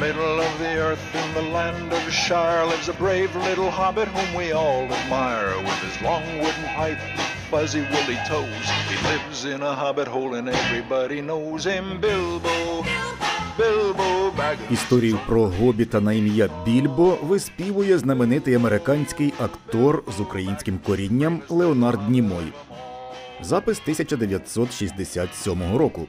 middle of the earth in the land of Shire lives a brave little hobbit whom we all admire with his long wooden pipe fuzzy woolly toes. He lives in a hobbit hole and everybody knows him Bilbo. Історію про гобіта на ім'я Більбо виспівує знаменитий американський актор з українським корінням Леонард Німой. Запис 1967 року.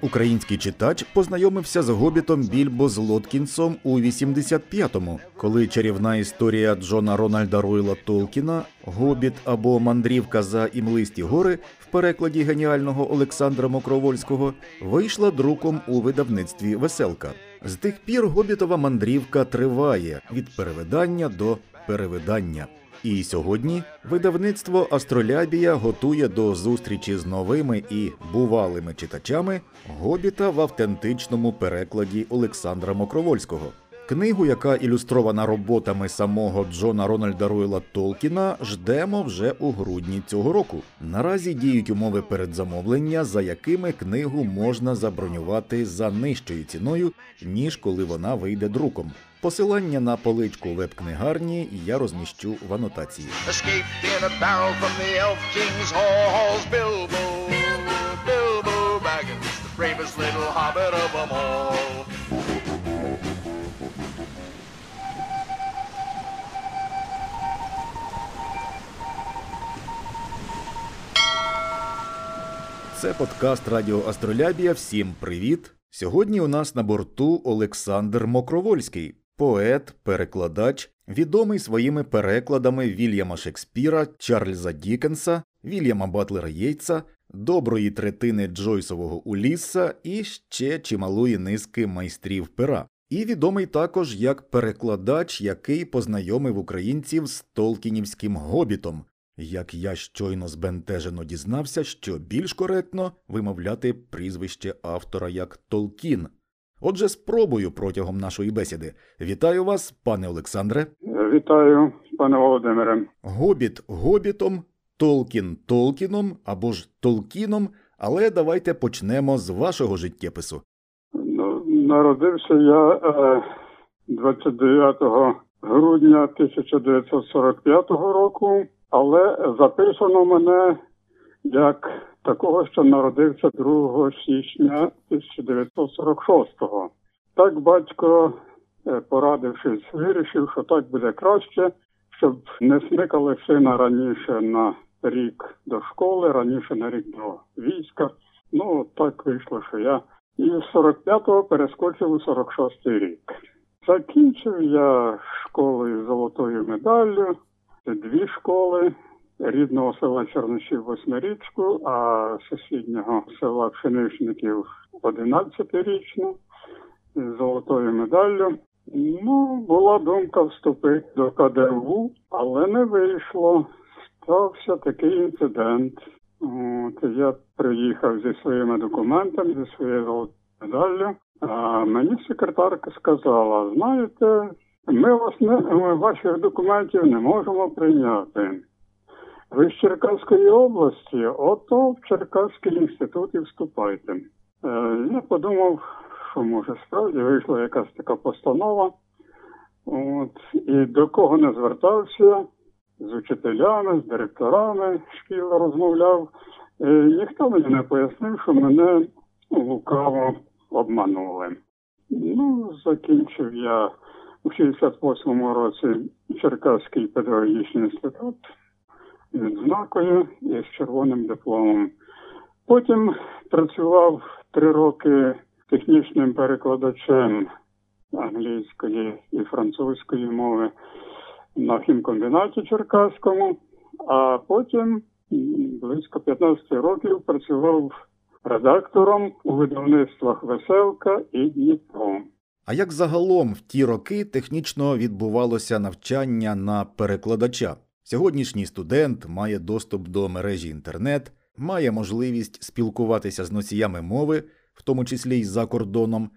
Український читач познайомився з гобітом Більбо з Лоткінсом у 85-му, коли чарівна історія Джона Рональда Ройла Толкіна Гобіт або Мандрівка за імлисті гори в перекладі геніального Олександра Мокровольського вийшла друком у видавництві Веселка. З тих пір гобітова мандрівка триває від перевидання до перевидання. І сьогодні видавництво Астролябія готує до зустрічі з новими і бувалими читачами гобіта в автентичному перекладі Олександра Мокровольського. Книгу, яка ілюстрована роботами самого Джона Рональда Ройла Толкіна, ждемо вже у грудні цього року. Наразі діють умови передзамовлення, за якими книгу можна забронювати за нижчою ціною, ніж коли вона вийде друком. Посилання на поличку веб-книгарні я розміщу в анотації. Це подкаст Радіо Астролябія. Всім привіт! Сьогодні у нас на борту Олександр Мокровольський, поет, перекладач, відомий своїми перекладами Вільяма Шекспіра, Чарльза Дікенса, Вільяма Батлера Єйтса, доброї третини Джойсового Улісса і ще чималої низки майстрів пера. І відомий також як перекладач, який познайомив українців з Толкінівським гобітом, як я щойно збентежено дізнався, що більш коректно вимовляти прізвище автора як Толкін. Отже, спробую протягом нашої бесіди. Вітаю вас, пане Олександре. Вітаю, пане Володимире. Гобіт гобітом, Толкін Толкіном або ж Толкіном, але давайте почнемо з вашого життєпису. Ну, народився я е, 29 грудня 1945 року, але записано мене як такого, що народився 2 січня 1946-го. Так батько, е, порадившись, вирішив, що так буде краще, щоб не смикали сина раніше на рік до школи, раніше на рік до війська. Ну, так вийшло, що я і з 45-го перескочив у 46-й рік. Закінчив я школу із золотою медаллю, дві школи рідного села Чернишів восьмирічку, а сусіднього села Пшеничників 11-річну з золотою медаллю. Ну, була думка вступити до КДВ, але не вийшло. Стався такий інцидент. От, я приїхав зі своїми документами, зі своєю золотою медаллю, а мені секретарка сказала, знаєте, ми вас не ваших документів не можемо прийняти. Ви з Черкаської області, ото в Черкаський інститут і вступайте. Е, я подумав, що може справді вийшла якась така постанова. От, і до кого не звертався, з учителями, з директорами шкіл розмовляв. Е, ніхто мені не пояснив, що мене лукаво обманули. Ну, закінчив я у 68-му році Черкаський педагогічний інститут відзнакою і з червоним дипломом. Потім працював три роки технічним перекладачем англійської і французької мови на хімкомбінаті Черкаському, а потім близько 15 років працював редактором у видавництвах Веселка і Дніпро. А як загалом в ті роки технічно відбувалося навчання на перекладача? Сьогоднішній студент має доступ до мережі інтернет, має можливість спілкуватися з носіями мови, в тому числі й за кордоном.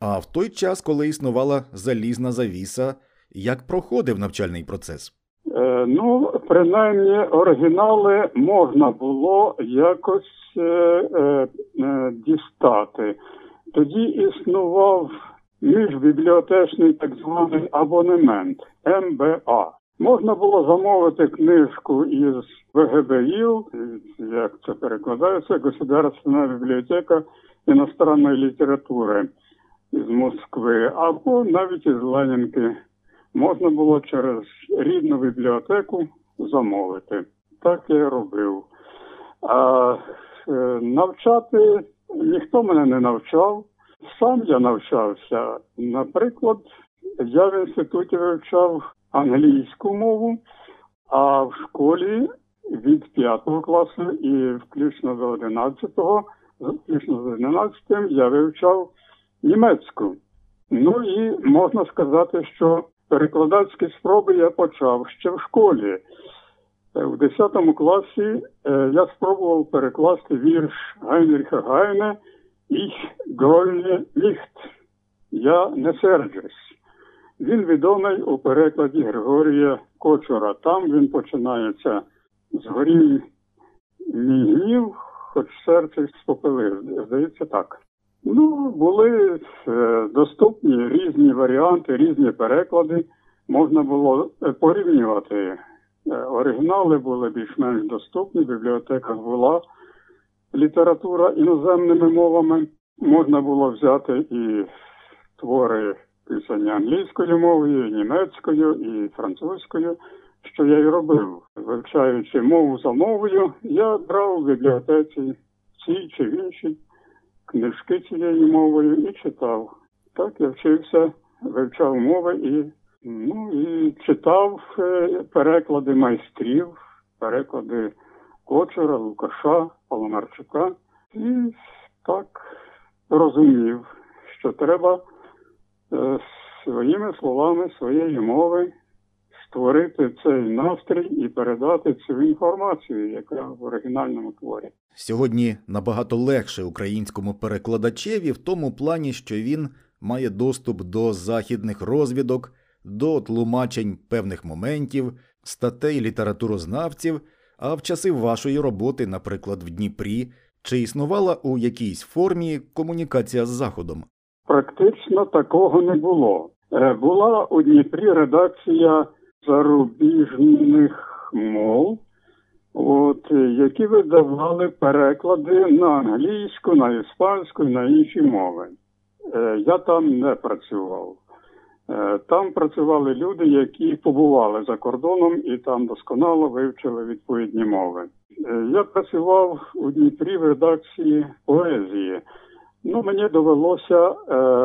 А в той час, коли існувала залізна завіса, як проходив навчальний процес? Е, ну, принаймні, оригінали можна було якось е, е, е, дістати. Тоді існував міжбібліотечний так званий абонемент МБА. Можна було замовити книжку із ВГБІЛ, як це перекладається, Государственна бібліотека іностранної літератури із Москви, або навіть із Ленінки. Можна було через рідну бібліотеку замовити. Так я робив. А е, навчати ніхто мене не навчав. Сам я навчався. Наприклад, я в інституті вивчав англійську мову, а в школі від 5 класу і включно до 11, включно з 11 я вивчав німецьку. Ну і можна сказати, що перекладацькі спроби я почав ще в школі. В 10 класі е, я спробував перекласти вірш Гайнріха Гайне «Ich grolne nicht» Я не серджусь. Він відомий у перекладі Григорія Кочура. Там він починається згорів мій гнів, хоч серце спопилив. Здається, так. Ну, були е, доступні різні варіанти, різні переклади. Можна було е, порівнювати. Е, оригінали були більш-менш доступні, в бібліотеках була література іноземними мовами. Можна було взяти і твори писання англійською мовою, німецькою, і французькою, що я й робив. Вивчаючи мову за мовою, я брав в бібліотеці ці чи інші книжки цією мовою і читав. Так я вчився, вивчав мови і ну, і читав е, переклади майстрів, переклади Кочера, Лукаша, Паламарчука. І так розумів, що треба своїми словами, своєї мови створити цей настрій і передати цю інформацію, яка в оригінальному творі. Сьогодні набагато легше українському перекладачеві в тому плані, що він має доступ до західних розвідок, до тлумачень певних моментів, статей літературознавців. А в часи вашої роботи, наприклад, в Дніпрі, чи існувала у якійсь формі комунікація з Заходом? Практично такого не було. Е, була у Дніпрі редакція зарубіжних мов, от, які видавали переклади на англійську, на іспанську і на інші мови. Е, я там не працював. Е, там працювали люди, які побували за кордоном і там досконало вивчили відповідні мови. Я працював у Дніпрі в редакції поезії. Ну, Мені довелося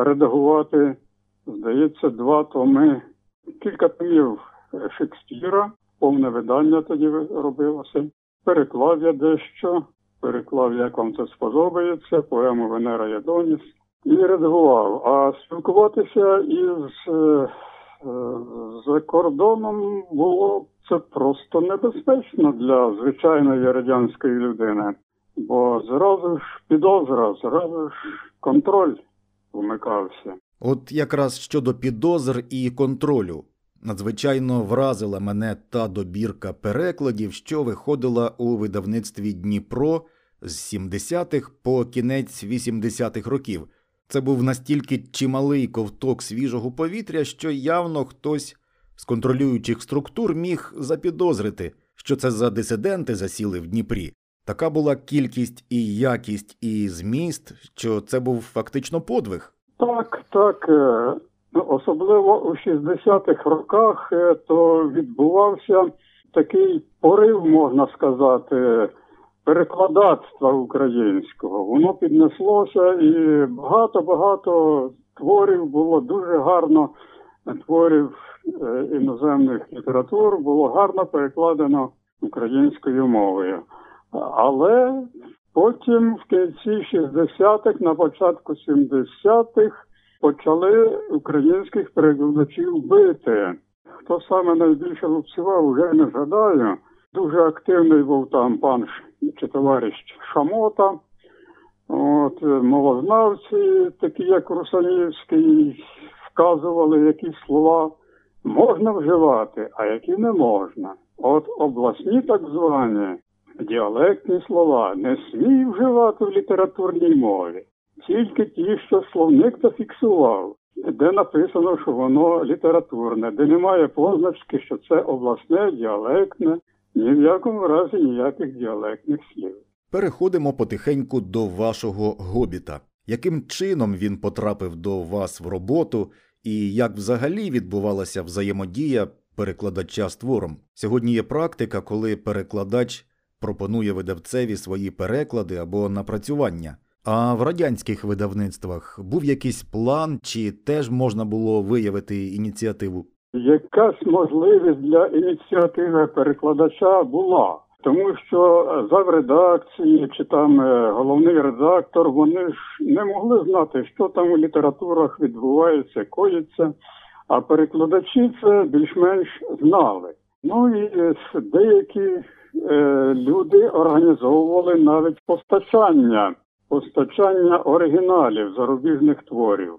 редагувати, здається, два томи, кілька томів Шекспіра, повне видання тоді робилося. Переклав я дещо, переклав, як вам це сподобається, поему Венера Ядоніс і редагував. А спілкуватися із е, за кордоном було це просто небезпечно для звичайної радянської людини, бо зразу ж підозра, зразу ж контроль вмикався. От якраз щодо підозр і контролю. Надзвичайно вразила мене та добірка перекладів, що виходила у видавництві Дніпро з 70-х по кінець 80-х років. Це був настільки чималий ковток свіжого повітря, що явно хтось з контролюючих структур міг запідозрити, що це за дисиденти засіли в Дніпрі. Така була кількість і якість, і зміст, що це був фактично подвиг. Так, так. Е, особливо у 60-х роках е, то відбувався такий порив, можна сказати, перекладацтва українського. Воно піднеслося і багато-багато творів було дуже гарно, творів е, іноземних літератур було гарно перекладено українською мовою. Але потім в кінці 60-х, на початку 70-х почали українських перекладачів бити. Хто саме найбільше лупцював, вже не згадаю. Дуже активний був там пан чи товариш Шамота. От, Мовознавці, такі як Русанівський, вказували, які слова можна вживати, а які не можна. От обласні так звані діалектні слова не смій вживати в літературній мові тільки ті, що словник зафіксував. де написано, що воно літературне, де немає позначки, що це обласне, діалектне, ні в якому разі ніяких діалектних слів. Переходимо потихеньку до вашого гобіта. Яким чином він потрапив до вас в роботу, і як взагалі відбувалася взаємодія перекладача з твором? Сьогодні є практика, коли перекладач пропонує видавцеві свої переклади або напрацювання. А в радянських видавництвах був якийсь план, чи теж можна було виявити ініціативу? Якась можливість для ініціативи перекладача була, тому що зав редакції чи там е, головний редактор вони ж не могли знати, що там у літературах відбувається, коїться. А перекладачі це більш-менш знали. Ну і е, деякі люди організовували навіть постачання, постачання оригіналів зарубіжних творів.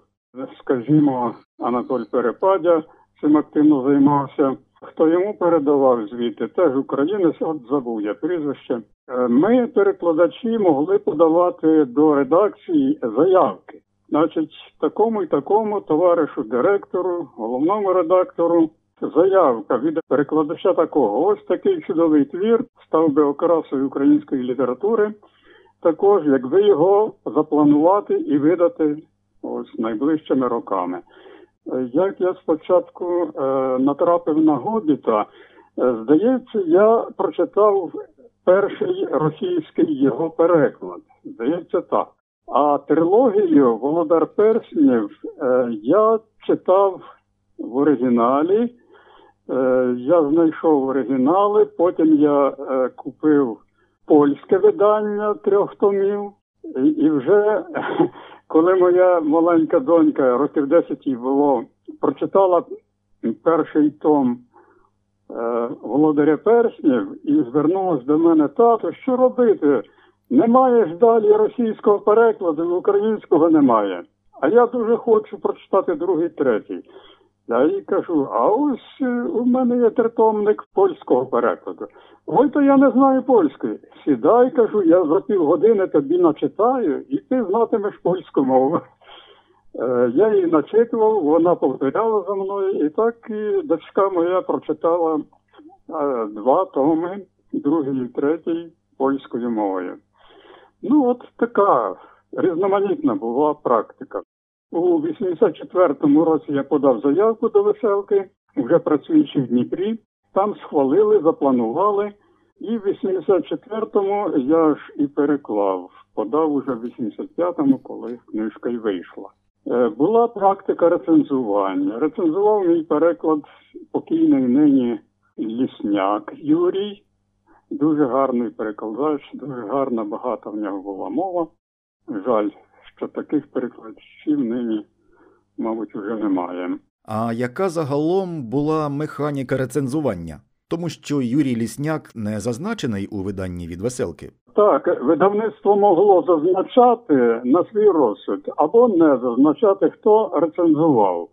Скажімо, Анатоль Перепадя цим активно займався. Хто йому передавав звіти, теж українець, от забув я прізвище. Е, Ми, перекладачі, могли подавати до редакції заявки. Значить, такому і такому товаришу директору, головному редактору, заявка від перекладача такого. Ось такий чудовий твір став би окрасою української літератури. Також, якби його запланувати і видати ось найближчими роками. Як я спочатку е, натрапив на Гобіта, е, здається, я прочитав перший російський його переклад. Здається, так. А трилогію Володар Перснів е, я читав в оригіналі. Е, я знайшов оригінали, потім я е, купив польське видання трьох томів. І, вже коли моя маленька донька, років 10 їй було, прочитала перший том е, Володаря Перснів і звернулась до мене, тато, що робити? Немає ж далі російського перекладу, українського немає. А я дуже хочу прочитати другий, третій. Я їй кажу, а ось е, у мене є тритомник польського перекладу. Ой, то я не знаю польської. Сідай, кажу, я за півгодини тобі начитаю, і ти знатимеш польську мову. Е, Я її начитував, вона повторяла за мною, і так і дочка моя прочитала е, два томи, другий і третій польською мовою. Ну, от така різноманітна була практика. У 84-му році я подав заявку до веселки, вже працюючи в Дніпрі. Там схвалили, запланували. І в 84-му я ж і переклав. Подав уже в 85-му, коли книжка й вийшла. Е, Була практика рецензування. Рецензував мій переклад покійний нині Лісняк Юрій. Дуже гарний перекладач, дуже гарна, багата в нього була мова. Жаль, що таких перекладачів нині, мабуть, вже немає. А яка загалом була механіка рецензування? Тому що Юрій Лісняк не зазначений у виданні від веселки. Так, видавництво могло зазначати на свій розсуд або не зазначати, хто рецензував.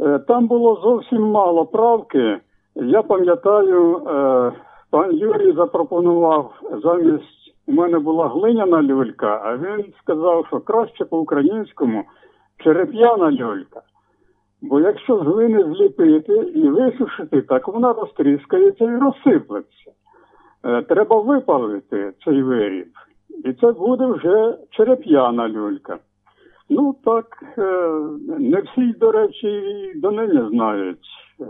Е, Там було зовсім мало правки. Я пам'ятаю, е, пан Юрій запропонував замість у мене була глиняна люлька, а він сказав, що краще по-українському череп'яна люлька. Бо якщо з глини зліпити і висушити, так вона розтріскається і розсиплеться. Е, Треба випалити цей виріб. І це буде вже череп'яна люлька. Ну так, е, не всі, до речі, і донині знають. Е,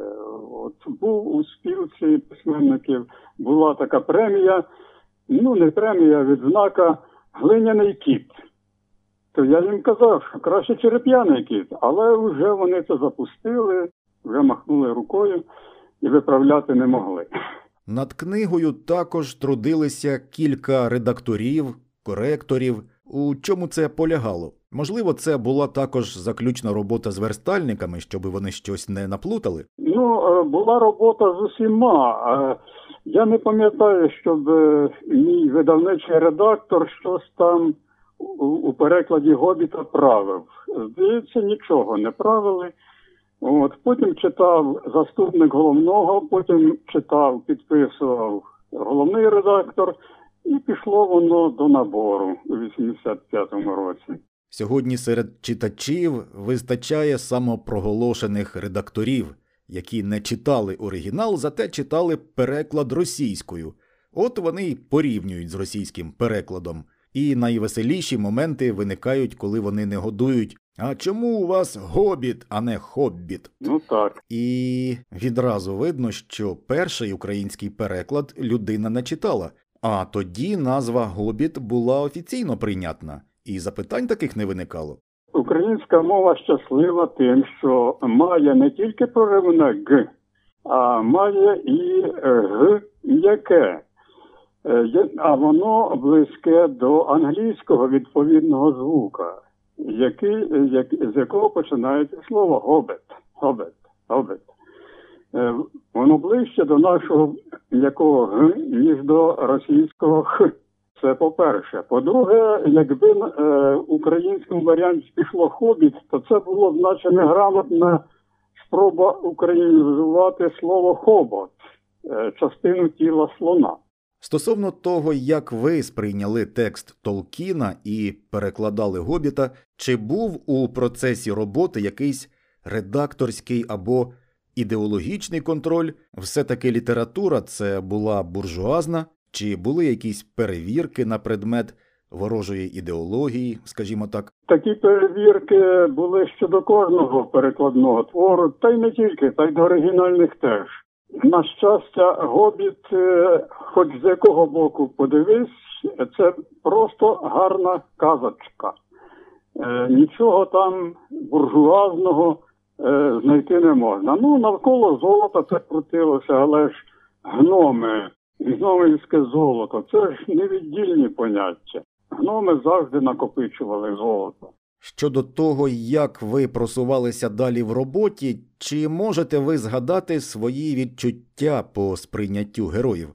От був у спілці письменників, була така премія, ну не премія, відзнака глиняний кіт. То я їм казав, що краще череп'яний кіт, але вже вони це запустили, вже махнули рукою і виправляти не могли. Над книгою також трудилися кілька редакторів, коректорів. У чому це полягало? Можливо, це була також заключна робота з верстальниками, щоб вони щось не наплутали. Ну, е, була робота з усіма. Я не пам'ятаю, щоб е, мій видавничий редактор щось там у перекладі Гобіта правив. Здається, нічого не правили. От, потім читав заступник головного, потім читав, підписував головний редактор, і пішло воно до набору у 85-му році. Сьогодні серед читачів вистачає самопроголошених редакторів, які не читали оригінал, зате читали переклад російською. От вони й порівнюють з російським перекладом. І найвеселіші моменти виникають, коли вони не годують. А чому у вас гобіт, а не хоббіт? Ну так. І відразу видно, що перший український переклад людина не читала, а тоді назва Гобіт була офіційно прийнятна, і запитань таких не виникало. Українська мова щаслива тим, що має не тільки проривне Г, а має і е, Г м'яке. Е, А воно близьке до англійського відповідного звука, який, е, як, з якого починається слово гобет. Гобет. Гобет. Воно ближче до нашого м'якого Г, ніж до російського Х. Це по-перше. По-друге, якби е, українському варіанті пішло хобіт, то це було б наче неграмотна спроба українізувати слово хобот, е, частину тіла слона. Стосовно того, як ви сприйняли текст Толкіна і перекладали Гобіта, чи був у процесі роботи якийсь редакторський або ідеологічний контроль? Все-таки література це була буржуазна, чи були якісь перевірки на предмет ворожої ідеології, скажімо так? Такі перевірки були щодо кожного перекладного твору, та й не тільки, та й до оригінальних теж. На щастя, гобіт, е, хоч з якого боку подивись, це просто гарна казочка. Е, Нічого там буржуазного е, знайти не можна. Ну, навколо золота це крутилося, але ж гноми, гномівське золото, це невіддільні поняття. Гноми завжди накопичували золото. Щодо того, як ви просувалися далі в роботі, чи можете ви згадати свої відчуття по сприйняттю героїв?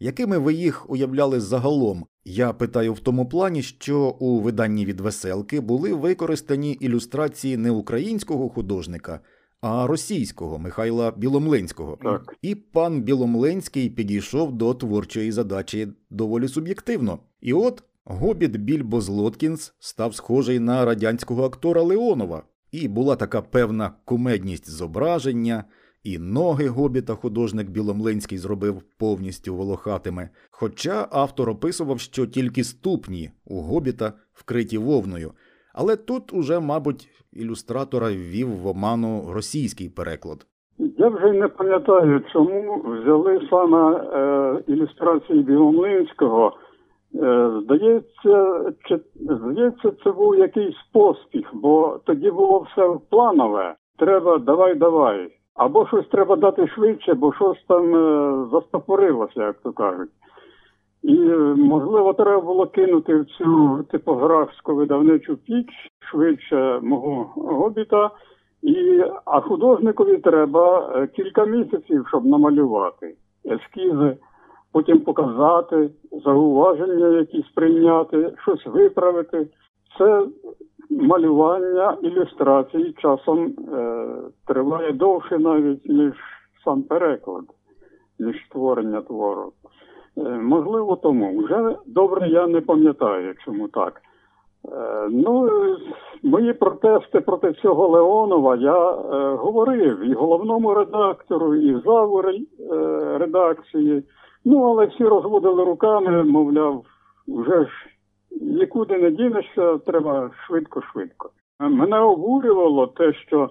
Якими ви їх уявляли загалом? Я питаю в тому плані, що у виданні від веселки були використані ілюстрації не українського художника, а російського Михайла Біломлинського. Так. І пан Біломлинський підійшов до творчої задачі доволі суб'єктивно. І от Гобіт Більбо Злоткінс став схожий на радянського актора Леонова, і була така певна кумедність зображення, і ноги гобіта художник Біломлинський зробив повністю волохатими. Хоча автор описував, що тільки ступні у гобіта вкриті вовною. Але тут уже, мабуть, ілюстратора ввів в оману російський переклад. Я вже не пам'ятаю, чому взяли саме е, ілюстрації Біломлинського. Е, здається, чи, здається, це був якийсь поспіх, бо тоді було все планове. Треба давай, давай. Або щось треба дати швидше, бо щось там е, застопорилося, як то кажуть. І, е, можливо, треба було кинути в цю типографську видавничу піч швидше мого гобіта. І, а художникові треба е, кілька місяців, щоб намалювати ескізи, потім показати, зауваження якісь прийняти, щось виправити. Це малювання ілюстрацій часом е, триває довше навіть, ніж сам переклад, ніж створення твору. Е, можливо, тому. Вже добре я не пам'ятаю, чому так. Е, Ну, мої протести проти цього Леонова я е, говорив і головному редактору, і заву е, редакції. Ну, але всі розводили руками, мовляв, вже ж нікуди не дінешся, треба швидко-швидко. Мене обурювало те, що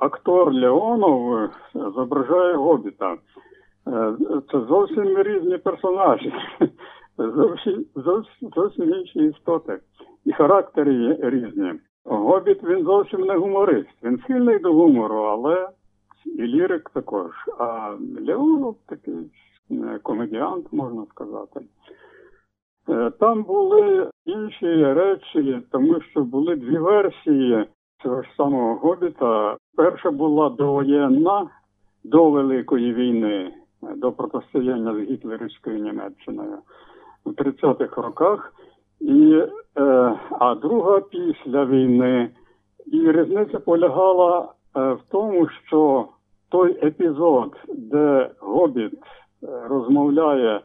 актор Леонов зображає гобіта. Це зовсім різні персонажі, зовсім, зовсім, зовсім інші істоти. І характери різні. Гобіт він зовсім не гуморист. Він схильний до гумору, але і лірик також. А Леонов такий е, комедіант, можна сказати. Е, Там були інші речі, тому що були дві версії цього ж самого Гобіта. Перша була довоєнна до Великої війни, до протистояння з гітлерівською Німеччиною у 30-х роках, і, е, а друга після війни. І різниця полягала е, в тому, що той епізод, де Гобіт е, розмовляє,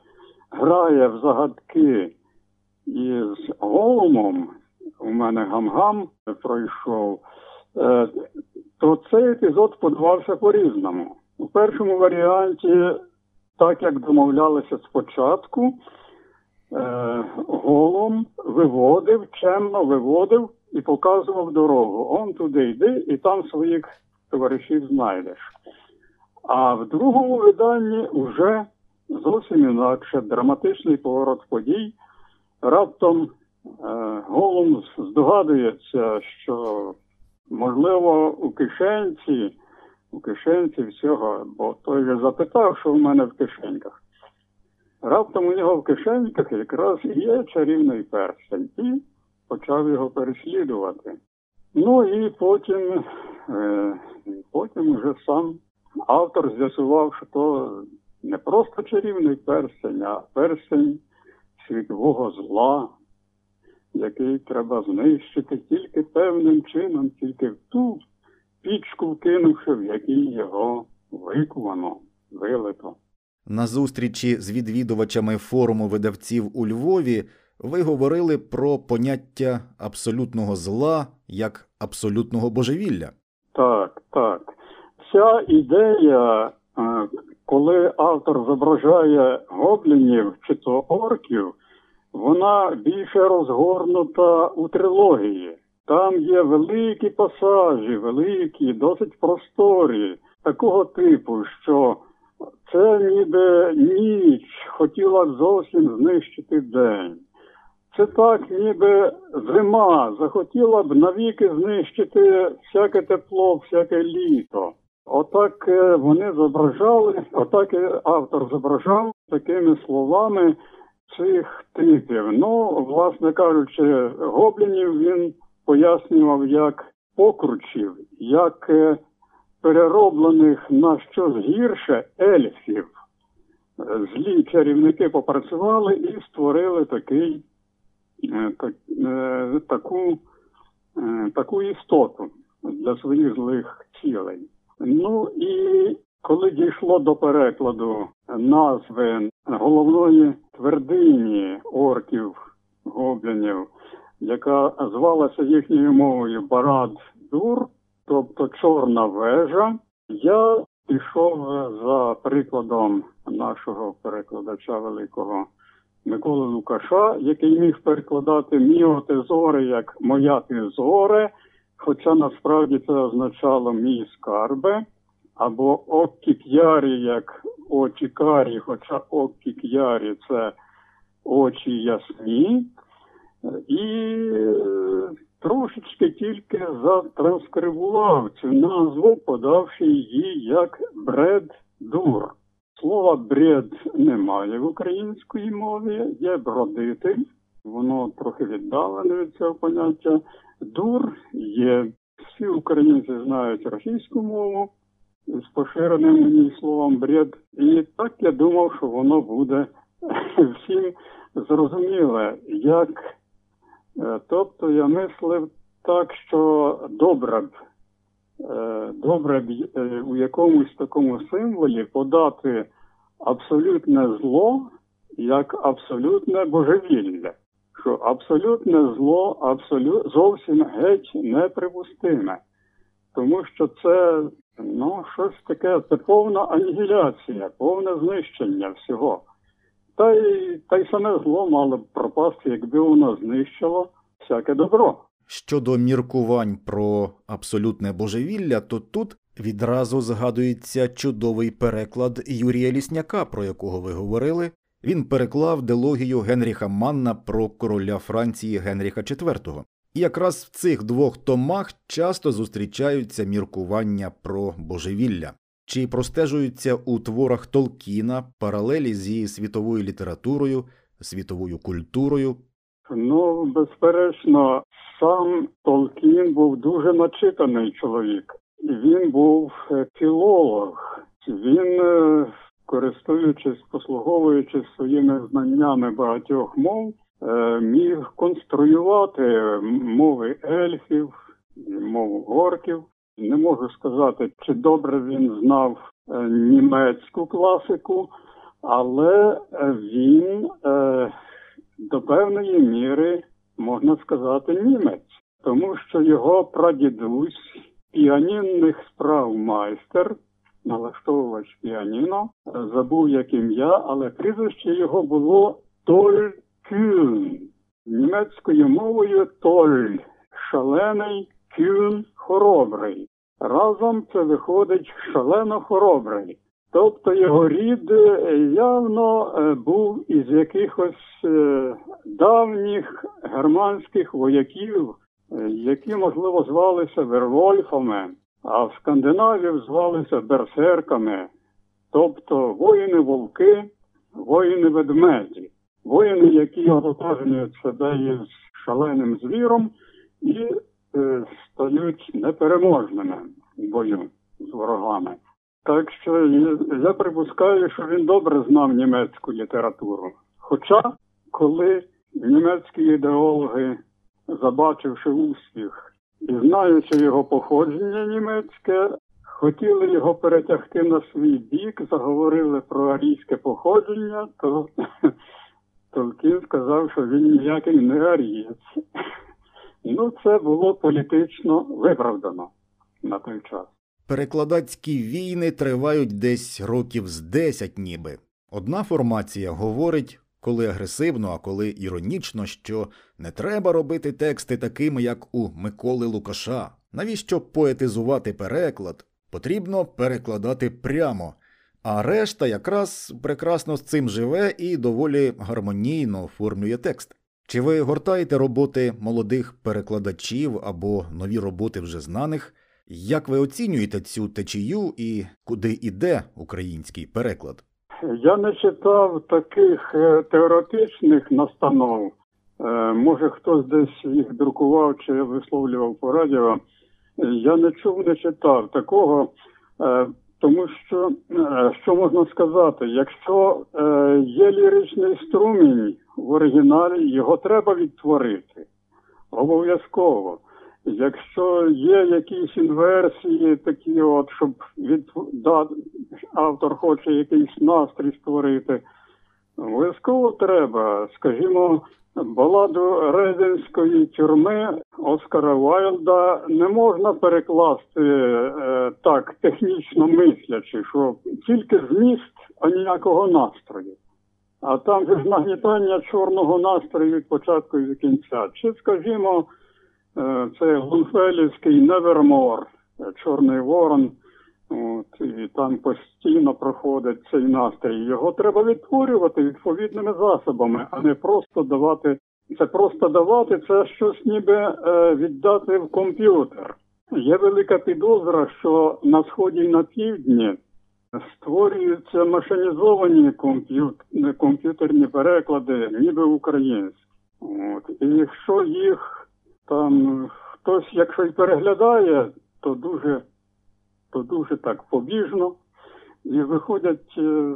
грає в загадки із Голумом, у мене гам-гам пройшов, е, то цей епізод подавався по-різному. У першому варіанті, так як домовлялися спочатку, е, голом виводив, чемно виводив і показував дорогу. Он туди йди, і там своїх товаришів знайдеш. А в другому виданні вже зовсім інакше драматичний поворот подій. Раптом е, голом здогадується, що можливо у кишенці, у кишенці всього, бо той же запитав, що в мене в кишеньках. Раптом у нього в кишеньках якраз є чарівний перстень, і почав його переслідувати. Ну і потім, е, потім вже сам автор з'ясував, що то не просто чарівний перстень, а перстень світового зла, який треба знищити тільки певним чином, тільки в ту пічку вкинувши, в якій його викувано, вилито. На зустрічі з відвідувачами форуму видавців у Львові ви говорили про поняття абсолютного зла як абсолютного божевілля. Так, так. Ця ідея, е, коли автор зображає гоблінів чи то орків, вона більше розгорнута у трилогії. Там є великі пасажі, великі, досить просторі, такого типу, що це ніби ніч хотіла зовсім знищити день. Це так, ніби зима захотіла б навіки знищити всяке тепло, всяке літо. Отак е, вони зображали, отак автор зображав такими словами цих типів. Ну, власне кажучи, гоблінів він пояснював як покручів, як е, перероблених на щось гірше ельфів. Злі чарівники попрацювали і створили такий, е, так, е, таку, таку істоту для своїх злих цілей. Ну і коли дійшло до перекладу назви головної твердині орків, гоблінів, яка звалася їхньою мовою Барад-Дур, тобто Чорна вежа, я пішов за прикладом нашого перекладача великого Миколи Лукаша, який міг перекладати міо тезори як моя тезоре, хоча насправді це означало мій скарбе, або оккік'ярі як очі карі, хоча оккік'ярі це очі ясні. І е, трошечки тільки затранскрибував цю назву, подавши її як бред-дур. Слова бред немає в українській мові, є бродитель, воно трохи віддалене від цього поняття. Дур є. Всі українці знають російську мову з поширеним мені словом бред. І так я думав, що воно буде всім зрозуміле, як. Е, тобто я мислив так, що добре б, добре б у якомусь такому символі подати абсолютне зло як абсолютне божевілля, що абсолютне зло абсолют, зовсім геть неприпустиме, тому що це ну, щось таке, це повна анігіляція, повне знищення всього. Та й та й саме зло мало б пропасти, якби воно знищило всяке добро. Щодо міркувань про абсолютне божевілля, то тут відразу згадується чудовий переклад Юрія Лісняка, про якого ви говорили. Він переклав дилогію Генріха Манна про короля Франції Генріха IV. І якраз в цих двох томах часто зустрічаються міркування про божевілля. Чи простежуються у творах Толкіна паралелі зі світовою літературою, світовою культурою? Ну, безперечно, сам Толкін був дуже начитаний чоловік. Він був е, філолог. Він, е, користуючись, послуговуючись своїми знаннями багатьох мов, е, міг конструювати мови ельфів, мову горків. Не можу сказати, чи добре він знав німецьку класику, але він до певної міри можна сказати, німець, тому що його прадідусь, піанінних справ майстер, налаштовувач піаніно, забув як ім'я, але прізвище його було Толь Кюн. Німецькою мовою Толь, шалений Кюн хоробрий. Разом це виходить шалено хоробрий. Тобто його рід е, явно е, був із якихось е, давніх германських вояків, які, можливо, звалися Вервольфами, а в Скандинавів звалися берсерками, тобто воїни-вовки, воїни-ведмеді, воїни, які ототожнюють себе із шаленим звіром і стають непереможними в бою з ворогами. Так що я припускаю, що він добре знав німецьку літературу. Хоча, коли німецькі ідеологи, забачивши успіх і знаючи його походження німецьке, хотіли його перетягти на свій бік, заговорили про арійське походження, то Толкін сказав, що він ніякий не арієць. Ну, це було політично виправдано на той час. Перекладацькі війни тривають десь років з десять, ніби. Одна формація говорить, коли агресивно, а коли іронічно, що не треба робити тексти такими, як у Миколи Лукаша. Навіщо поетизувати переклад? Потрібно перекладати прямо. А решта якраз прекрасно з цим живе і доволі гармонійно оформлює текст. Чи ви гортаєте роботи молодих перекладачів або нові роботи вже знаних? Як ви оцінюєте цю течію і куди іде український переклад? Я не читав таких е, теоретичних настанов. Е, може, хтось десь їх друкував чи висловлював по радіо. Я не чув, не читав такого, е, тому що що можна сказати, якщо є ліричний струмінь в оригіналі, його треба відтворити обов'язково. Якщо є якісь інверсії, такі от, щоб від да, автор хоче якийсь настрій створити, обов'язково треба, скажімо, баладу Рейденської тюрми Оскара Вайлда не можна перекласти е, так технічно мислячи, що тільки зміст, а ніякого настрою. А там же ж нагнітання чорного настрою від початку і до кінця. Чи, скажімо, Е, це Гунфелівський Невермор, Чорний Ворон. От, І там постійно проходить цей настрій. Його треба відтворювати відповідними засобами, а не просто давати. Це просто давати це щось ніби е, віддати в комп'ютер. Є велика підозра, що на сході і на півдні створюються машинізовані комп'ютерні переклади, ніби українські. От. І якщо їх там хтось, якщо й переглядає, то дуже то дуже так побіжно і виходять е,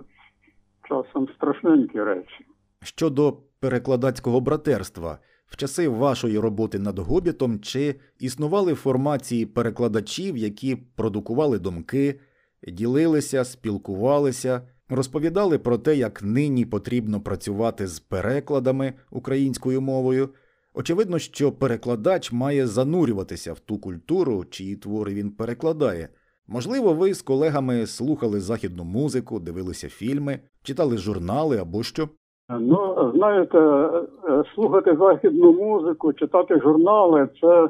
часом страшненькі речі. Щодо перекладацького братерства, в часи вашої роботи над гобітом чи існували формації перекладачів, які продукували думки, ділилися, спілкувалися, розповідали про те, як нині потрібно працювати з перекладами українською мовою. Очевидно, що перекладач має занурюватися в ту культуру, чиї твори він перекладає. Можливо, ви з колегами слухали західну музику, дивилися фільми, читали журнали або що. Ну, знаєте, е, слухати західну музику, читати журнали це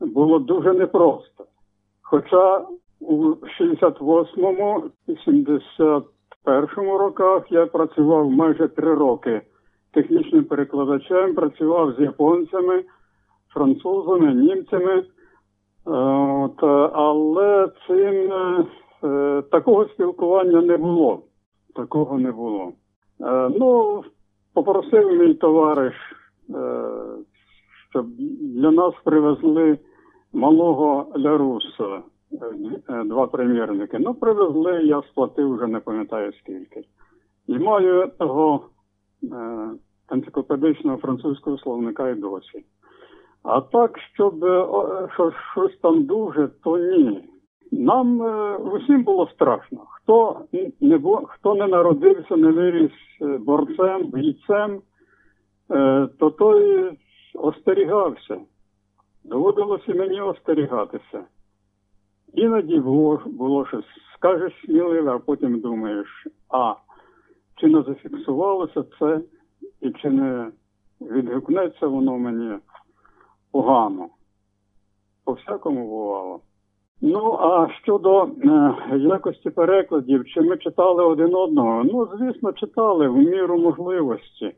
було дуже непросто. Хоча у 68-му і 71-му роках я працював майже три роки технічним перекладачем, працював з японцями, французами, німцями. Е, от, Але цим е, такого спілкування не було. Такого не було. Е, ну, попросив мій товариш, щоб для нас привезли малого Ляруса, два примірники. Ну, привезли, я сплатив вже не пам'ятаю скільки. І маю того Е, енциклопедичного французького словника і досі. А так, щоб е, що, щось там дуже, то ні. Нам е, усім було страшно. Хто не хто не народився, не виріс борцем, бійцем, то той остерігався. Доводилося мені остерігатися. Іноді було, було щось, скажеш сміливе, а потім думаєш, а чи не зафіксувалося це, і чи не відгукнеться воно мені погано. По всякому бувало. Ну, а щодо е, якості перекладів, чи ми читали один одного? Ну, звісно, читали в міру можливості.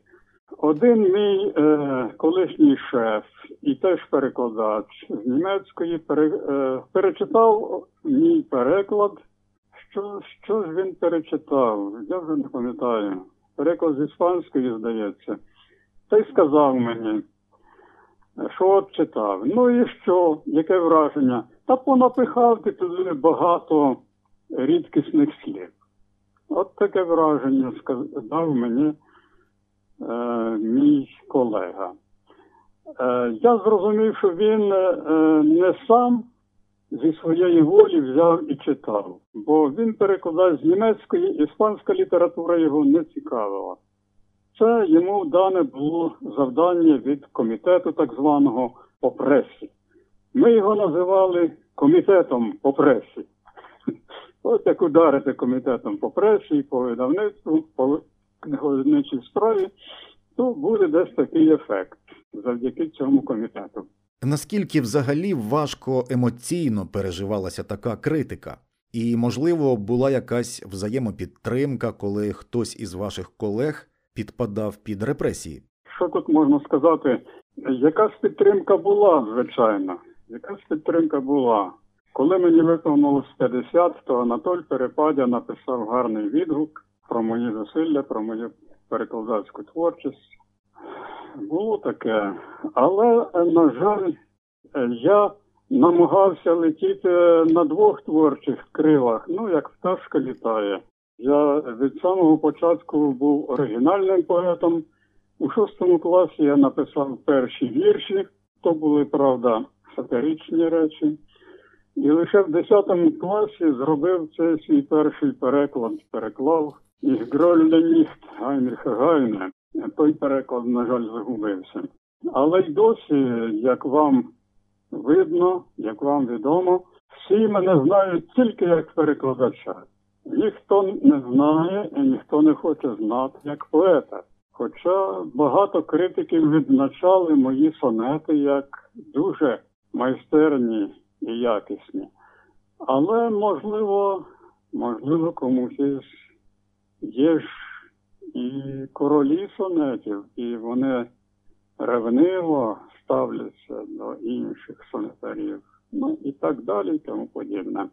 Один мій е, колишній шеф і теж перекладач з німецької пере, е, перечитав мій переклад. Що, що ж він перечитав? Я вже не пам'ятаю. Переклад з іспанської, здається. Та й сказав мені, що от читав. Ну і що? Яке враження? Та понапихав ти туди багато рідкісних слів. От таке враження сказав мені е, мій колега. Е, Я зрозумів, що він е, не сам зі своєї волі взяв і читав, бо він перекладає з німецької, іспанська література його не цікавила. Це йому дане було завдання від комітету так званого по пресі. Ми його називали комітетом по пресі. От як ударити комітетом по пресі по видавництву, по книговидничій справі, то буде десь такий ефект завдяки цьому комітету. Наскільки взагалі важко емоційно переживалася така критика? І, можливо, була якась взаємопідтримка, коли хтось із ваших колег підпадав під репресії? Що тут можна сказати? Якась підтримка була, звичайно. Якась підтримка була. Коли мені виповнилось 50, то Анатоль Перепадя написав гарний відгук про мої зусилля, про мою перекладацьку творчість. Було таке, але, на жаль, я намагався летіти на двох творчих крилах, ну як пташка літає. Я від самого початку був оригінальним поетом. У шостому класі я написав перші вірші, то були, правда, сатиричні речі. І лише в 10 класі зробив цей свій перший переклад, переклав із Грольне Ніхт Гайнріха Гайне. Той переклад, на жаль, загубився. Але й досі, як вам видно, як вам відомо, всі мене знають тільки як перекладача. Ніхто не знає і ніхто не хоче знати як поета. Хоча багато критиків відзначали мої сонети як дуже майстерні і якісні. Але, можливо, можливо, комусь є ж і королі сонетів, і вони ревниво ставляться до інших сонетарів, ну і так далі, і тому подібне.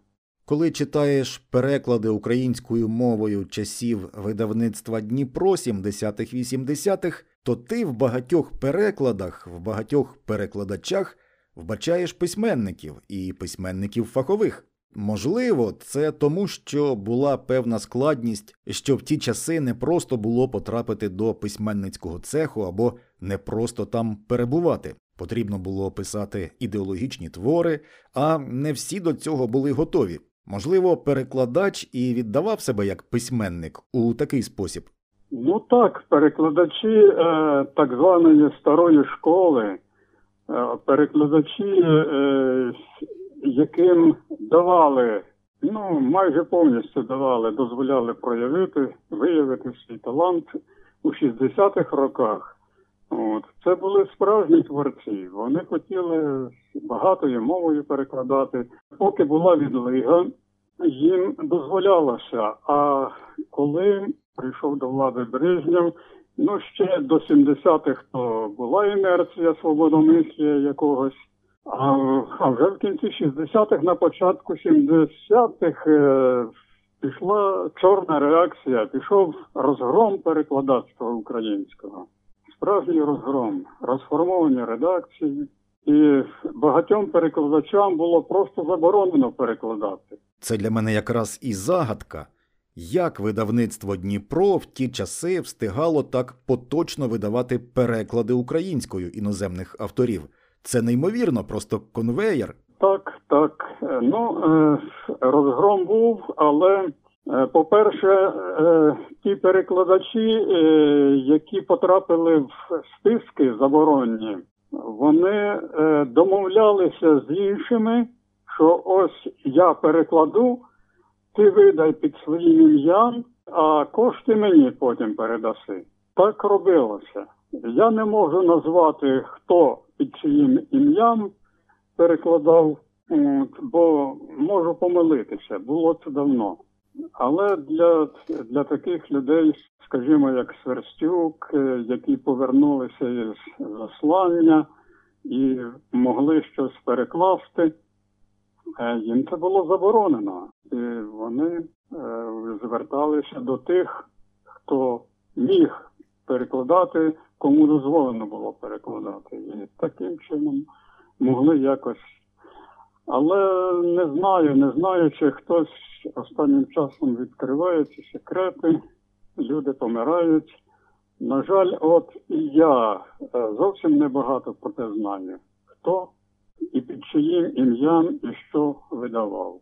Коли читаєш переклади українською мовою часів видавництва Дніпро 70-х-80-х, то ти в багатьох перекладах, в багатьох перекладачах вбачаєш письменників і письменників фахових. Можливо, це тому, що була певна складність, що в ті часи не просто було потрапити до письменницького цеху або не просто там перебувати. Потрібно було писати ідеологічні твори, а не всі до цього були готові. Можливо, перекладач і віддавав себе як письменник у такий спосіб. Ну так, перекладачі е, так званої старої школи, е, перекладачі, е, яким давали, ну майже повністю давали, дозволяли проявити, виявити свій талант у 60-х роках. От це були справжні творці. Вони хотіли багатою мовою перекладати. Поки була відлига, їм дозволялося. А коли прийшов до влади Брежнєв, ну ще до 70-х то була інерція свободомислія якогось. А, а вже в кінці 60-х, на початку 70-х е, пішла чорна реакція, пішов розгром перекладацтва українського справжній розгром, розформовані редакції, і багатьом перекладачам було просто заборонено перекладати. Це для мене якраз і загадка. Як видавництво Дніпро в ті часи встигало так поточно видавати переклади українською іноземних авторів? Це неймовірно, просто конвеєр. Так, так. Ну е, розгром був, але по-перше, е, ті перекладачі, е, які потрапили в списки заборонні, вони е, домовлялися з іншими, що ось я перекладу, ти видай під своїм ім'ям, а кошти мені потім передаси. Так робилося. Я не можу назвати, хто під чиїм ім'ям перекладав, бо можу помилитися, було це давно. Але для, для таких людей, скажімо, як Сверстюк, е, які повернулися із заслання і могли щось перекласти, е, їм це було заборонено. І вони е, зверталися до тих, хто міг перекладати, кому дозволено було перекладати. І таким чином могли якось. Але не знаю, не знаю, чи хтось останнім часом відкриває ці секрети, люди помирають. На жаль, от і я е, зовсім небагато про те знаю, хто і під чиїм ім'ям і що видавав.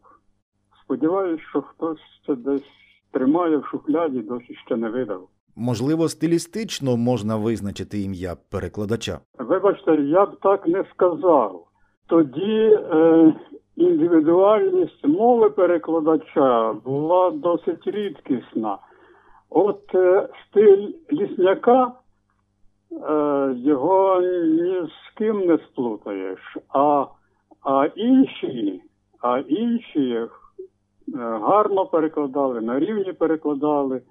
Сподіваюсь, що хтось це десь тримає в шухляді, досі ще не видав. Можливо, стилістично можна визначити ім'я перекладача. Вибачте, я б так не сказав. Тоді е, індивідуальність мови перекладача була досить рідкісна. От е, стиль лісняка е, його ні з ким не сплутаєш, а, а інші, а інші е, гарно перекладали, на рівні перекладали.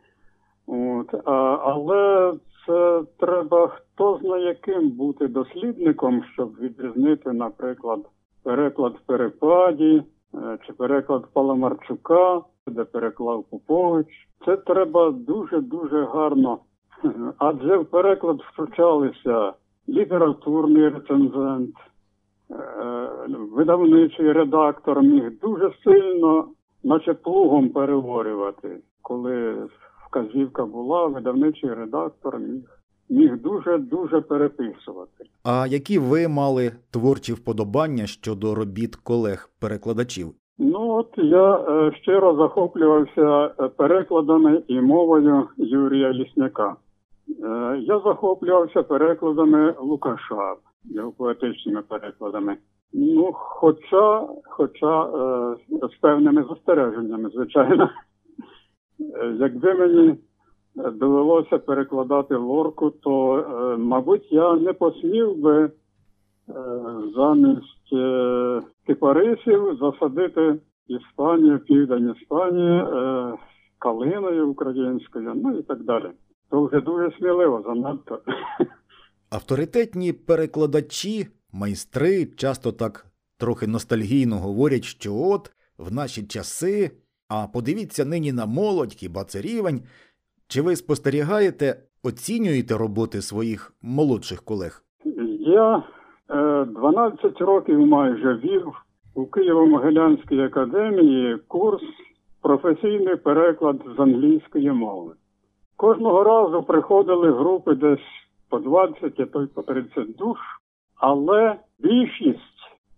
От, а, але це треба хто знає яким бути дослідником, щоб відрізнити, наприклад, переклад в перепаді е, чи переклад Паламарчука, де переклав Попович. Це треба дуже-дуже гарно. Адже в переклад втручалися літературний рецензент, е, видавничий редактор міг дуже сильно, наче плугом переворювати, коли вказівка була, видавничий редактор міг міг дуже-дуже переписувати. А які ви мали творчі вподобання щодо робіт колег-перекладачів? Ну от я е, щиро захоплювався е, перекладами і мовою Юрія Лісняка. Е, я захоплювався перекладами Лукаша, його поетичними перекладами. Ну, хоча, хоча з певними застереженнями, звичайно. Е, якби мені довелося перекладати лорку, то, е, мабуть, я не посмів би е, замість кипарисів засадити Іспанію, південь Іспанії, калиною українською, ну і так далі. То вже дуже сміливо занадто. Авторитетні перекладачі, майстри часто так трохи ностальгійно говорять, що от в наші часи. А подивіться нині на молодь, хіба це рівень. Чи ви спостерігаєте, оцінюєте роботи своїх молодших колег? Я е, 12 років майже вів у Києво-Могилянській академії курс професійний переклад з англійської мови. Кожного разу приходили групи десь по 20, а то й по 30 душ, але більшість,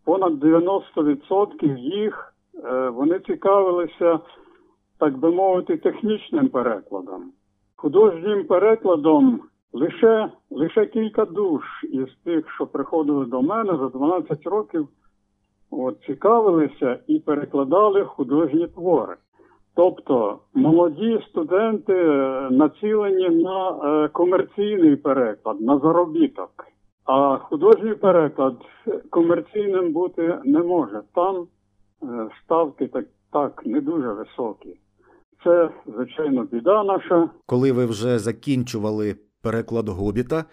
понад 90% їх Е, вони цікавилися, так би мовити, технічним перекладом. Художнім перекладом лише лише кілька душ із тих, що приходили до мене за 12 років, от, цікавилися і перекладали художні твори. Тобто молоді студенти е, націлені на е, комерційний переклад, на заробіток. А художній переклад комерційним бути не може. Там Е, ставки так, так не дуже високі. Це, звичайно, біда наша. Коли ви вже закінчували переклад Гобіта,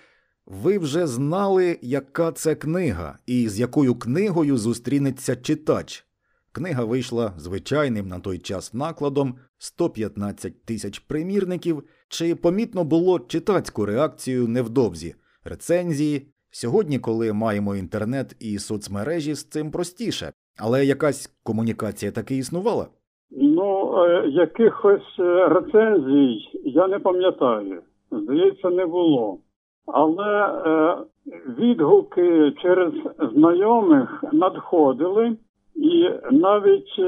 ви вже знали, яка це книга, і з якою книгою зустрінеться читач. Книга вийшла звичайним на той час накладом 115 тисяч примірників. Чи помітно було читацьку реакцію невдовзі, рецензії? Сьогодні, коли маємо інтернет і соцмережі, з цим простіше. Але якась комунікація таки існувала? Ну, е, якихось е, рецензій я не пам'ятаю. Здається, не було. Але е, відгуки через знайомих надходили, і навіть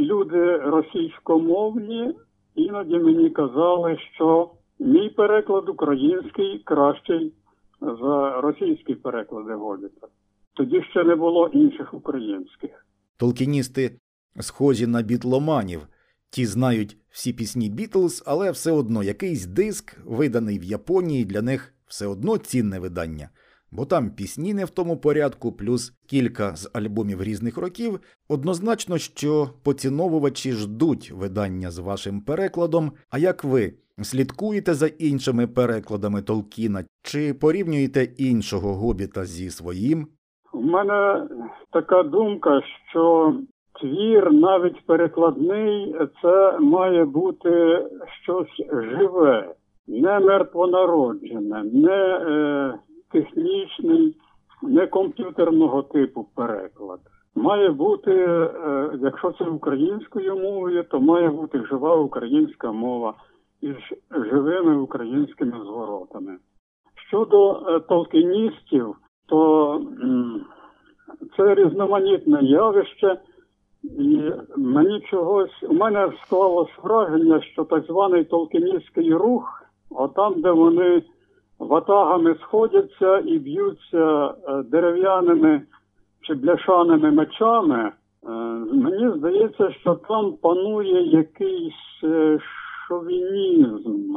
люди російськомовні іноді мені казали, що мій переклад український кращий за російські переклади Гобіта. Тоді ще не було інших українських. Толкіністи схожі на бітломанів. Ті знають всі пісні Бітлз, але все одно якийсь диск, виданий в Японії, для них все одно цінне видання бо там пісні не в тому порядку, плюс кілька з альбомів різних років. Однозначно, що поціновувачі ждуть видання з вашим перекладом. А як ви слідкуєте за іншими перекладами Толкіна чи порівнюєте іншого гобіта зі своїм? У мене така думка, що твір, навіть перекладний, це має бути щось живе, не мертвонароджене, не е, технічний, не комп'ютерного типу переклад. Має бути, е, якщо це українською мовою, то має бути жива українська мова із живими українськими зворотами. Щодо е, толкіністів, то це різноманітне явище, і мені чогось у мене склалось враження, що так званий толкіністський рух, отам, де вони ватагами сходяться і б'ються е, дерев'яними чи бляшаними мечами, е, мені здається, що там панує якийсь е, шовінізм,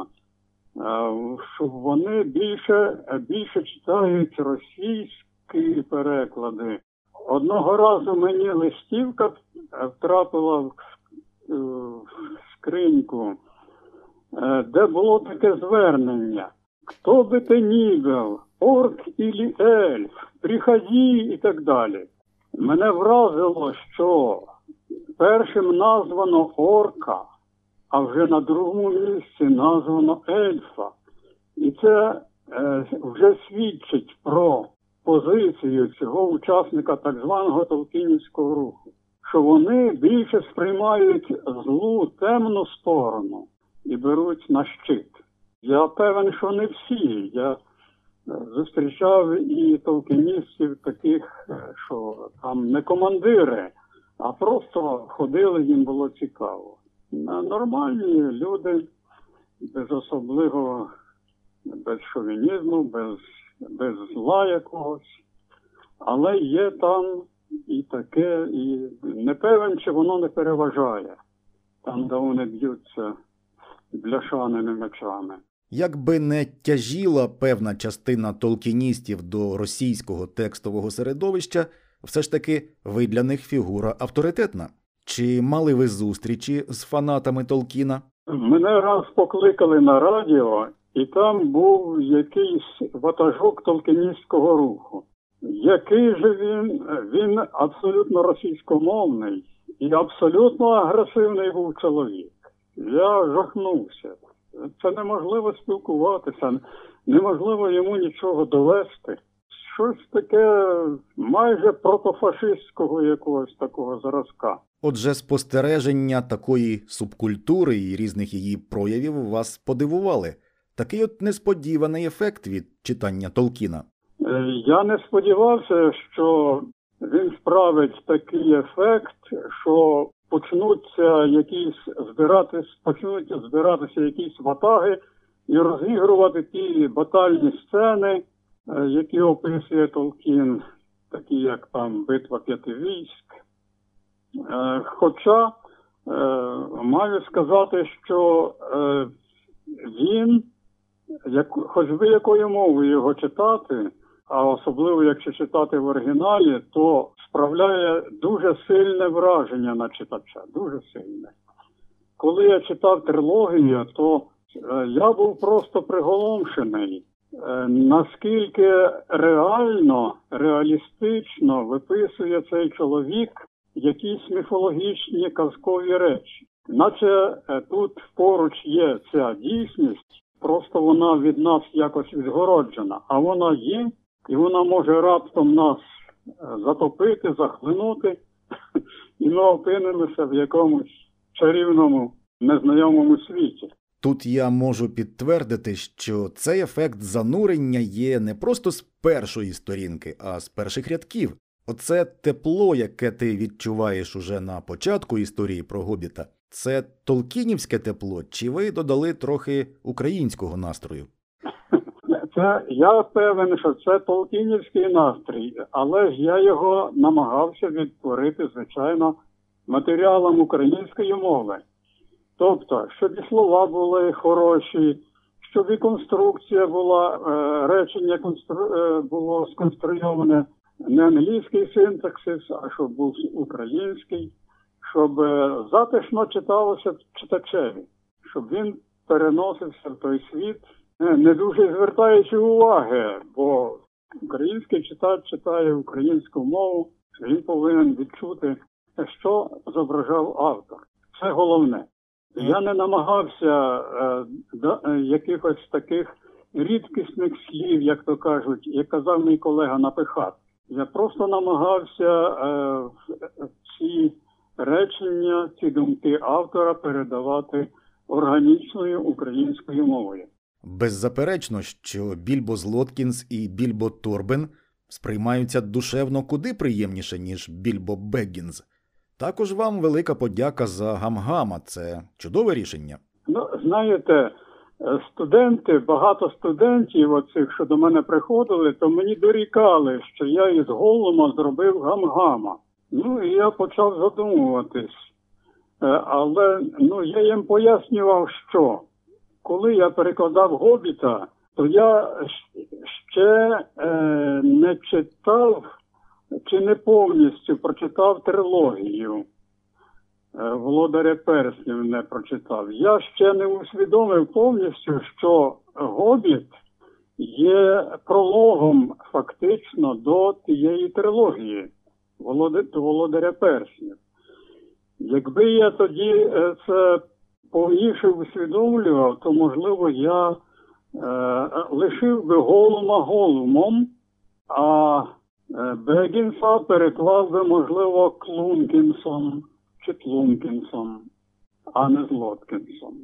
вони більше, більше читають російські переклади. Одного разу мені листівка втрапила в скриньку, де було таке звернення. Кто бы ты ни был, орк или ельф, приходи і так далі. Мене вразило, що першим названо орка, а вже на другому місці названо ельфа. І це е, вже свідчить про позицію цього учасника так званого Толкінівського руху, що вони більше сприймають злу темну сторону і беруть на щит. Я певен, що не всі. Я е, зустрічав і толкіністів таких, е, що там не командири, а просто ходили, їм було цікаво. Нормальні люди, без особливого, без шовінізму, без, без зла якогось. Але є там і таке, і не певен, чи воно не переважає там, де вони б'ються бляшаними мечами. Якби не тяжіла певна частина толкіністів до російського текстового середовища, все ж таки ви для них фігура авторитетна. Чи мали ви зустрічі з фанатами Толкіна? Мене раз покликали на радіо, і там був якийсь ватажок толкіністського руху. Який же він? Він абсолютно російськомовний і абсолютно агресивний був чоловік. Я жахнувся це неможливо спілкуватися, неможливо йому нічого довести. Щось таке майже протофашистського якогось такого зразка. Отже, спостереження такої субкультури і різних її проявів вас подивували. Такий от несподіваний ефект від читання Толкіна. Е, я не сподівався, що він справить такий ефект, що почнуться якісь збиратись, почнуть збиратися якісь ватаги і розігрувати ті батальні сцени, які описує Толкін, такі як там Битва п'яти військ. Е, хоча е, маю сказати, що він, хоч би якою мовою його читати, а особливо якщо читати в оригіналі, то справляє дуже сильне враження на читача. Дуже сильне. Коли я читав трилогію, то е, я був просто приголомшений, е, наскільки реально, реалістично виписує цей чоловік якісь міфологічні казкові речі. Наче е, тут поруч є ця дійсність, просто вона від нас якось відгороджена, а вона є, і вона може раптом нас е, затопити, захлинути, і ми опинимося в якомусь чарівному незнайомому світі. Тут я можу підтвердити, що цей ефект занурення є не просто з першої сторінки, а з перших рядків. Оце тепло, яке ти відчуваєш уже на початку історії про гобіта, це толкінівське тепло, чи ви додали трохи українського настрою? Це я певен, що це толкінівський настрій, але ж я його намагався відтворити, звичайно, матеріалом української мови. Тобто, щоб і слова були хороші, щоб і конструкція була, е, речення констру, е, було сконструйоване не англійський синтаксис, а щоб був український, щоб е, затишно читалося читачеві, щоб він переносився в той світ, не дуже звертаючи уваги, бо український читач читає українську мову, він повинен відчути, що зображав автор. Це головне. Я не намагався е, до, е, якихось таких рідкісних слів, як то кажуть, як казав мій колега, напихати. Я просто намагався е, ці речення, ці думки автора передавати органічною українською мовою. Беззаперечно, що Більбо Злоткінс і Більбо Торбен сприймаються душевно куди приємніше, ніж Більбо Беггінз. Також вам велика подяка за гамгама. Це чудове рішення. Ну, знаєте, студенти, багато студентів, оцих, що до мене приходили, то мені дорікали, що я із голума зробив гам-гама. Ну і я почав задумуватись. Е, Але ну, я їм пояснював, що коли я перекладав гобіта, то я ще е, не читав чи не повністю прочитав трилогію. Е, Володаря Перснів не прочитав. Я ще не усвідомив повністю, що Гобіт є прологом фактично до тієї трилогії «Володар- до Володаря Перснів. Якби я тоді е, це повніше усвідомлював, то можливо я е, лишив би голума голумом, а Бегінса переклав би, можливо, Клункінсом чи Тлункінсом, а не Злоткінсом.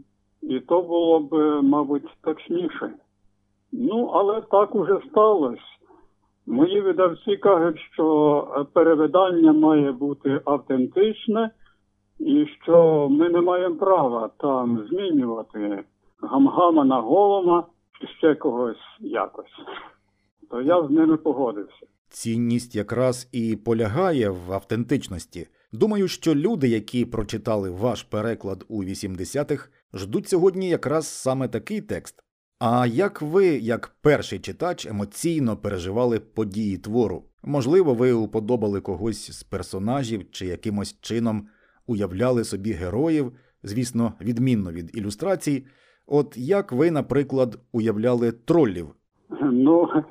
І то було б, е, мабуть, точніше. Ну, але так уже сталося. Мої видавці кажуть, що е, перевидання має бути автентичне, і що ми не маємо права там змінювати гамгама на голома чи ще когось якось. То я з ними погодився. Цінність якраз і полягає в автентичності. Думаю, що люди, які прочитали ваш переклад у 80-х, ждуть сьогодні якраз саме такий текст. А як ви, як перший читач, емоційно переживали події твору? Можливо, ви уподобали когось з персонажів чи якимось чином уявляли собі героїв, звісно, відмінно від ілюстрацій. От як ви, наприклад, уявляли троллів? Ну, е,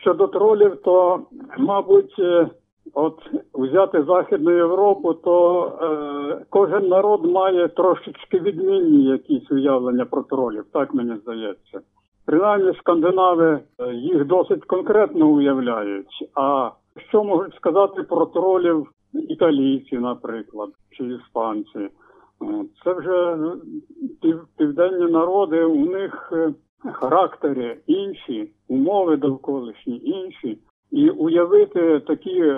щодо тролів, то, мабуть, е, от взяти Західну Європу, то е, кожен народ має трошечки відмінні якісь уявлення про тролів, так мені здається. Принаймні скандинави е, їх досить конкретно уявляють. А що можуть сказати про тролів італійці, наприклад, чи іспанці? Це вже пів, південні народи, у них е, характери інші, умови довколишні інші. І уявити такі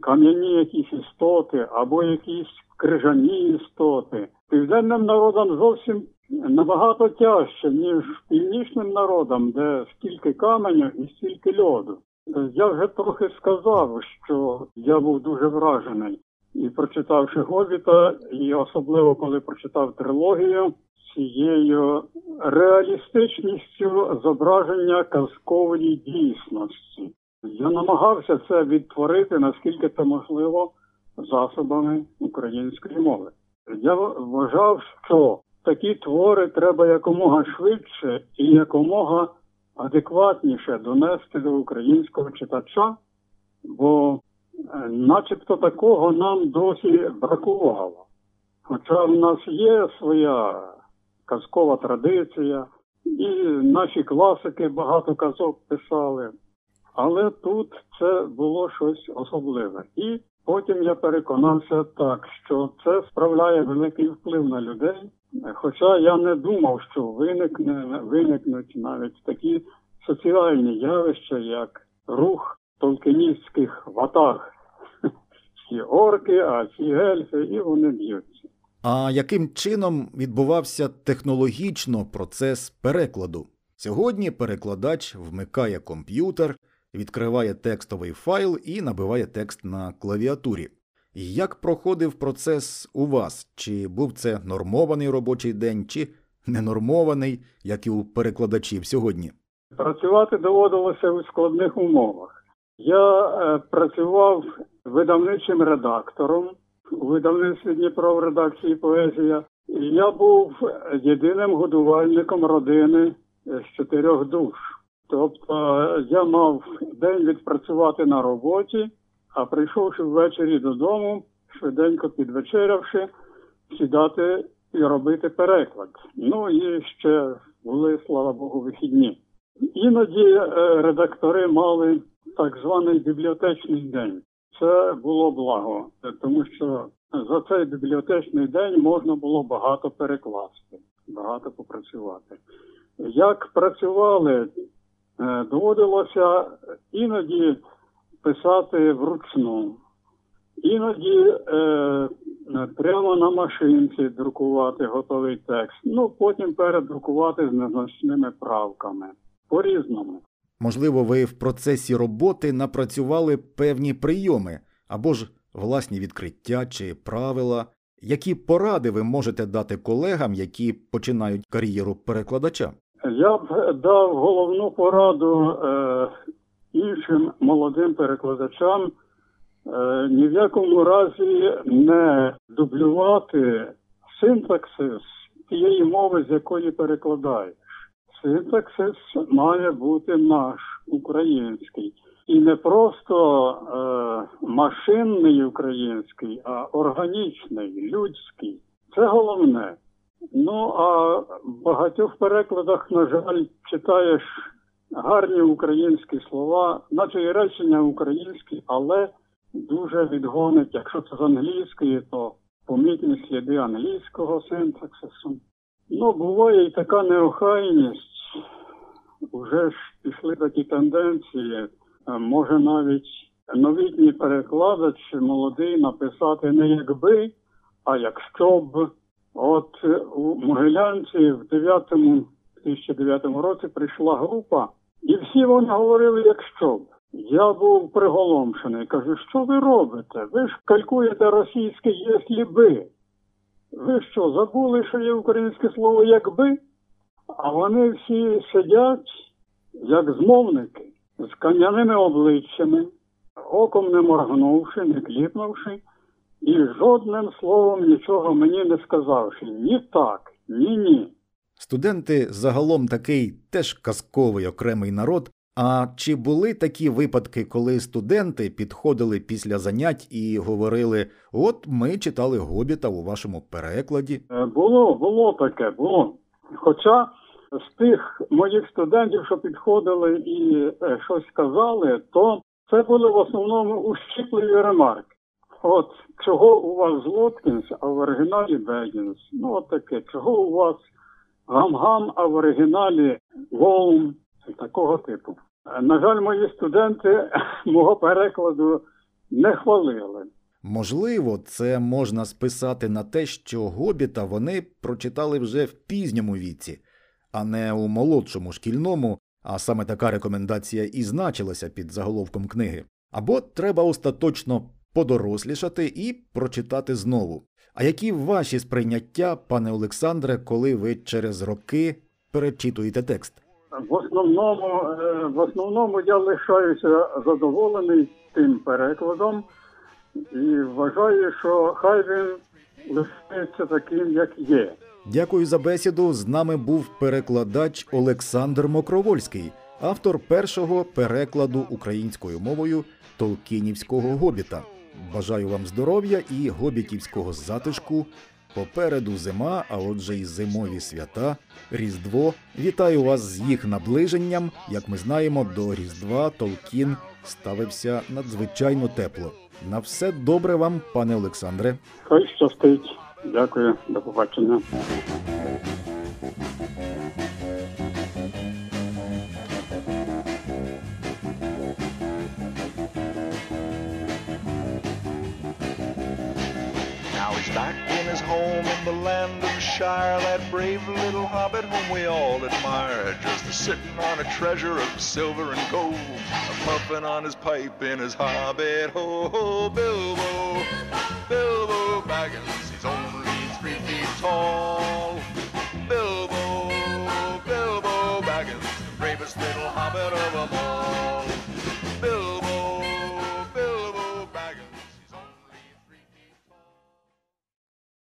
кам'яні якісь істоти або якісь крижані істоти південним народам зовсім набагато тяжче, ніж північним народам, де стільки каменю і стільки льоду. Я вже трохи сказав, що я був дуже вражений. І прочитавши Гобіта, і особливо коли прочитав трилогію, цією реалістичністю зображення казкової дійсності. Я намагався це відтворити, наскільки це можливо, засобами української мови. Я вважав, що такі твори треба якомога швидше і якомога адекватніше донести до українського читача, бо начебто такого нам досі бракувало. Хоча в нас є своя казкова традиція, і наші класики багато казок писали. Але тут це було щось особливе. І потім я переконався так, що це справляє великий вплив на людей. Хоча я не думав, що виникне виникнуть навіть такі соціальні явища, як рух толкіністських ватаг. Ці орки, а ці ельфи, і вони б'ються. А яким чином відбувався технологічно процес перекладу? Сьогодні перекладач вмикає комп'ютер, відкриває текстовий файл і набиває текст на клавіатурі. Як проходив процес у вас? Чи був це нормований робочий день, чи ненормований, як і у перекладачів сьогодні? Працювати доводилося у складних умовах. Я е, працював видавничим редактором у видавництві Дніпро в редакції поезія. І я був єдиним годувальником родини з чотирьох душ. Тобто я мав день відпрацювати на роботі, а прийшовши ввечері додому, швиденько підвечерявши, сідати і робити переклад. Ну і ще були, слава Богу, вихідні. Іноді е, редактори мали так званий бібліотечний день. Це було благо, тому що за цей бібліотечний день можна було багато перекласти, багато попрацювати. Як працювали, е, доводилося іноді писати вручну, іноді е, прямо на машинці друкувати готовий текст, ну потім передрукувати з незначними правками. По різному. Можливо, ви в процесі роботи напрацювали певні прийоми або ж власні відкриття чи правила. Які поради ви можете дати колегам, які починають кар'єру перекладача? Я б дав головну пораду е, іншим молодим перекладачам е, ні в якому разі не дублювати синтаксис тієї мови, з якої перекладаєш. Синтаксис має бути наш український. І не просто е, машинний український, а органічний, людський. Це головне. Ну а в багатьох перекладах, на жаль, читаєш гарні українські слова, наче і речення українські, але дуже відгонить. Якщо це з англійської, то помітні сліди англійського синтаксису. Ну, буває і така неохайність. Уже ж пішли такі тенденції. Може навіть новітній перекладач молодий написати не якби, а якщо б. От у Могилянці в 9 2009 році прийшла група, і всі вони говорили, якщо б. Я був приголомшений. Кажу, що ви робите? Ви ж калькуєте російське «якщо би». Ви що, забули, що є українське слово якби? А вони всі сидять, як змовники, з кам'яними обличчями, оком не моргнувши, не кліпнувши, і жодним словом нічого мені не сказавши. Ні так, ні ні. Студенти загалом такий теж казковий окремий народ. А чи були такі випадки, коли студенти підходили після занять і говорили: от ми читали гобіта у вашому перекладі? Е, було, було таке, було. Хоча з тих моїх студентів, що підходили і е, щось сказали, то це були в основному ущіпливі ремарки. От чого у вас Злоткінс, а в оригіналі Бегінс? Ну, от таке, чого у вас гам-гам, а в оригіналі Волм такого типу. На жаль, мої студенти мого перекладу не хвалили. Можливо, це можна списати на те, що гобіта вони прочитали вже в пізньому віці, а не у молодшому шкільному, а саме така рекомендація і значилася під заголовком книги. Або треба остаточно подорослішати і прочитати знову. А які ваші сприйняття, пане Олександре, коли ви через роки перечитуєте текст? В основному, е, в основному я лишаюся задоволений тим перекладом і вважаю, що хай він лишається таким, як є. Дякую за бесіду. З нами був перекладач Олександр Мокровольський, автор першого перекладу українською мовою Толкінівського гобіта. Бажаю вам здоров'я і гобітівського затишку. Попереду зима, а отже, й зимові свята, Різдво. Вітаю вас з їх наближенням. Як ми знаємо, до Різдва Толкін ставився надзвичайно тепло. На все добре вам, пане Олександре. Хай щастить. Дякую, до побачення. His home in the land of Shire, that brave little hobbit whom we all admire, just sitting on a treasure of silver and gold, puffing on his pipe in his hobbit ho, Bilbo, Bilbo Baggins, he's only three feet tall. Bilbo, Bilbo Baggins, the bravest little hobbit of them all.